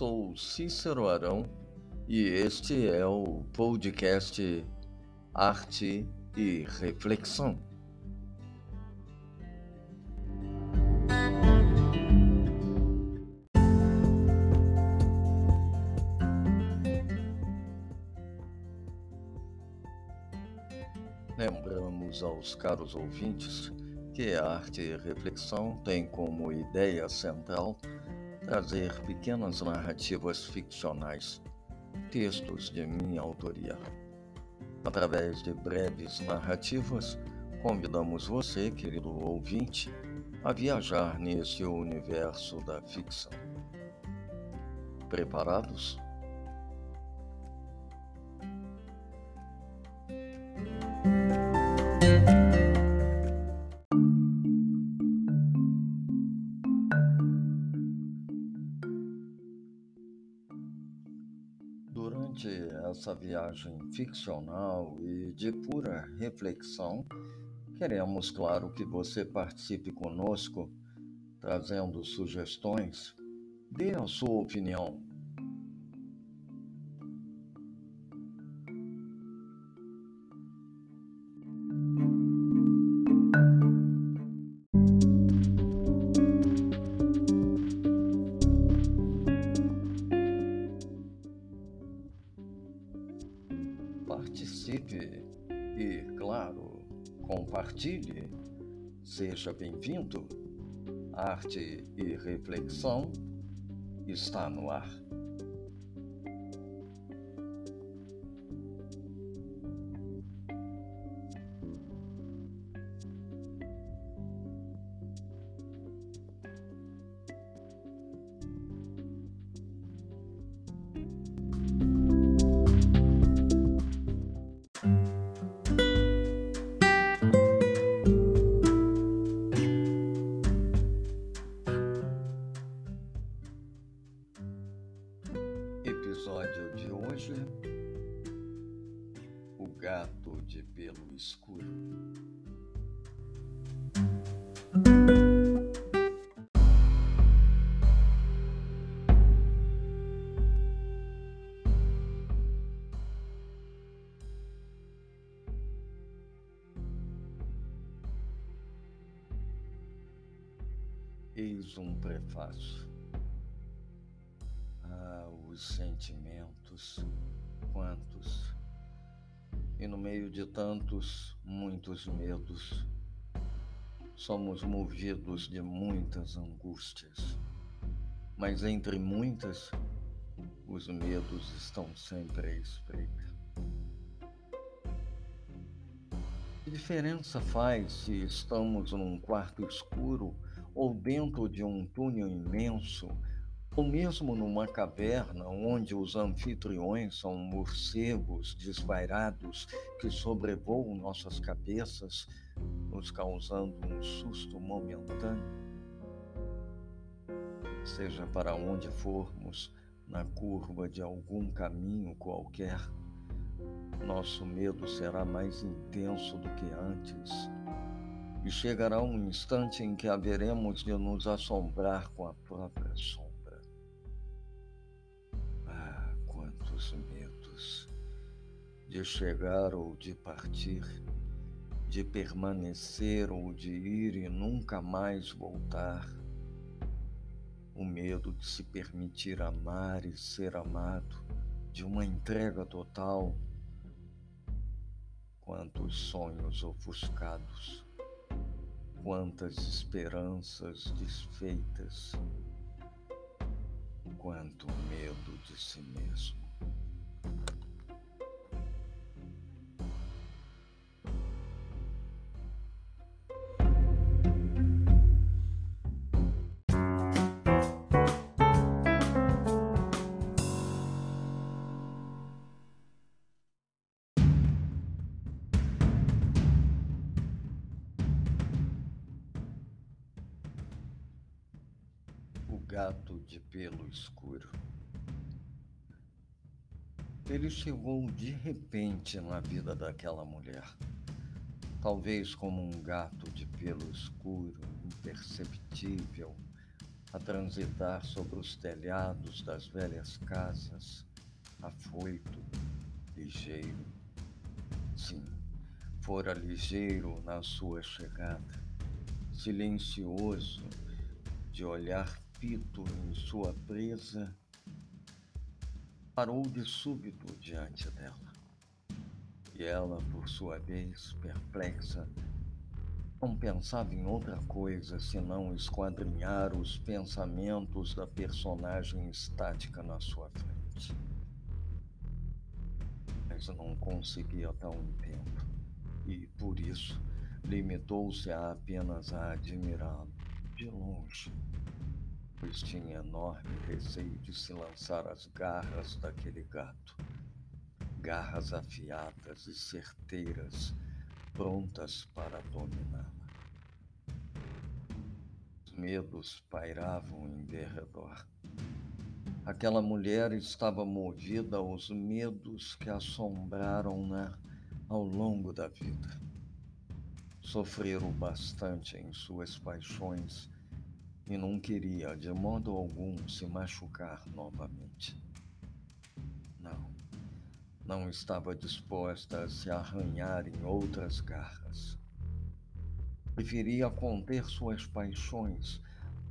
sou Cícero Arão e este é o podcast Arte e Reflexão. Lembramos aos caros ouvintes que a arte e reflexão tem como ideia central trazer pequenas narrativas ficcionais, textos de minha autoria. Através de breves narrativas, convidamos você, querido ouvinte, a viajar nesse universo da ficção. Preparados? Essa viagem ficcional e de pura reflexão, queremos, claro, que você participe conosco, trazendo sugestões, dê a sua opinião. E, claro, compartilhe. Seja bem-vindo. Arte e reflexão está no ar. Pelo escuro. Eis um prefácio. Ah, os sentimentos, quantos! E no meio de tantos, muitos medos, somos movidos de muitas angústias. Mas entre muitas, os medos estão sempre à espreita. Que diferença faz se estamos num quarto escuro ou dentro de um túnel imenso? Ou mesmo numa caverna onde os anfitriões são morcegos desvairados que sobrevoam nossas cabeças, nos causando um susto momentâneo. Seja para onde formos, na curva de algum caminho qualquer, nosso medo será mais intenso do que antes. E chegará um instante em que haveremos de nos assombrar com a própria sombra. De chegar ou de partir, de permanecer ou de ir e nunca mais voltar, o medo de se permitir amar e ser amado, de uma entrega total. Quantos sonhos ofuscados, quantas esperanças desfeitas, quanto medo de si mesmo. Gato de pelo escuro. Ele chegou de repente na vida daquela mulher, talvez como um gato de pelo escuro, imperceptível, a transitar sobre os telhados das velhas casas, afoito, ligeiro. Sim, fora ligeiro na sua chegada, silencioso, de olhar fito em sua presa, parou de súbito diante dela. E ela, por sua vez, perplexa, não pensava em outra coisa senão esquadrinhar os pensamentos da personagem estática na sua frente. Mas não conseguia dar um tempo, e por isso limitou-se a apenas a admirá-lo de longe, pois tinha enorme receio de se lançar às garras daquele gato. Garras afiadas e certeiras prontas para dominá-la. Os medos pairavam em derredor. Aquela mulher estava movida aos medos que assombraram-na ao longo da vida. Sofreram bastante em suas paixões e não queria de modo algum se machucar novamente. Não não estava disposta a se arranhar em outras garras. Preferia conter suas paixões,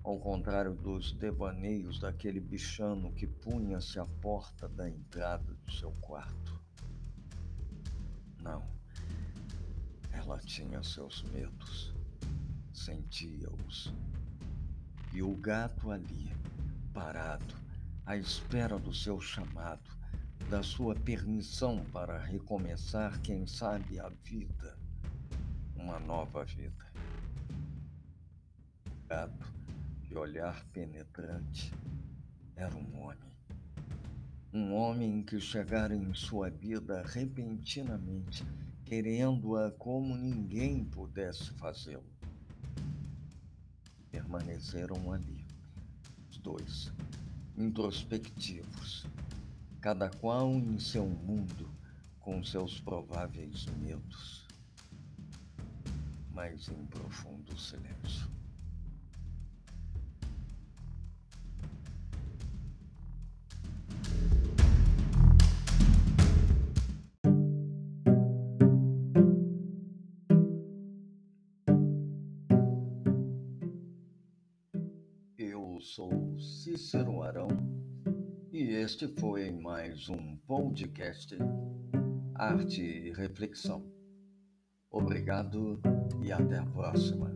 ao contrário dos devaneios daquele bichano que punha-se à porta da entrada do seu quarto. Não, ela tinha seus medos, sentia-os. E o gato ali, parado, à espera do seu chamado, da sua permissão para recomeçar, quem sabe, a vida, uma nova vida. O gato, de olhar penetrante, era um homem. Um homem que chegara em sua vida repentinamente, querendo-a como ninguém pudesse fazê-lo. Permaneceram ali, os dois, introspectivos cada qual em seu mundo com seus prováveis medos, mas em profundo silêncio. Eu sou Cícero Arão e este foi mais um podcast Arte e Reflexão. Obrigado e até a próxima.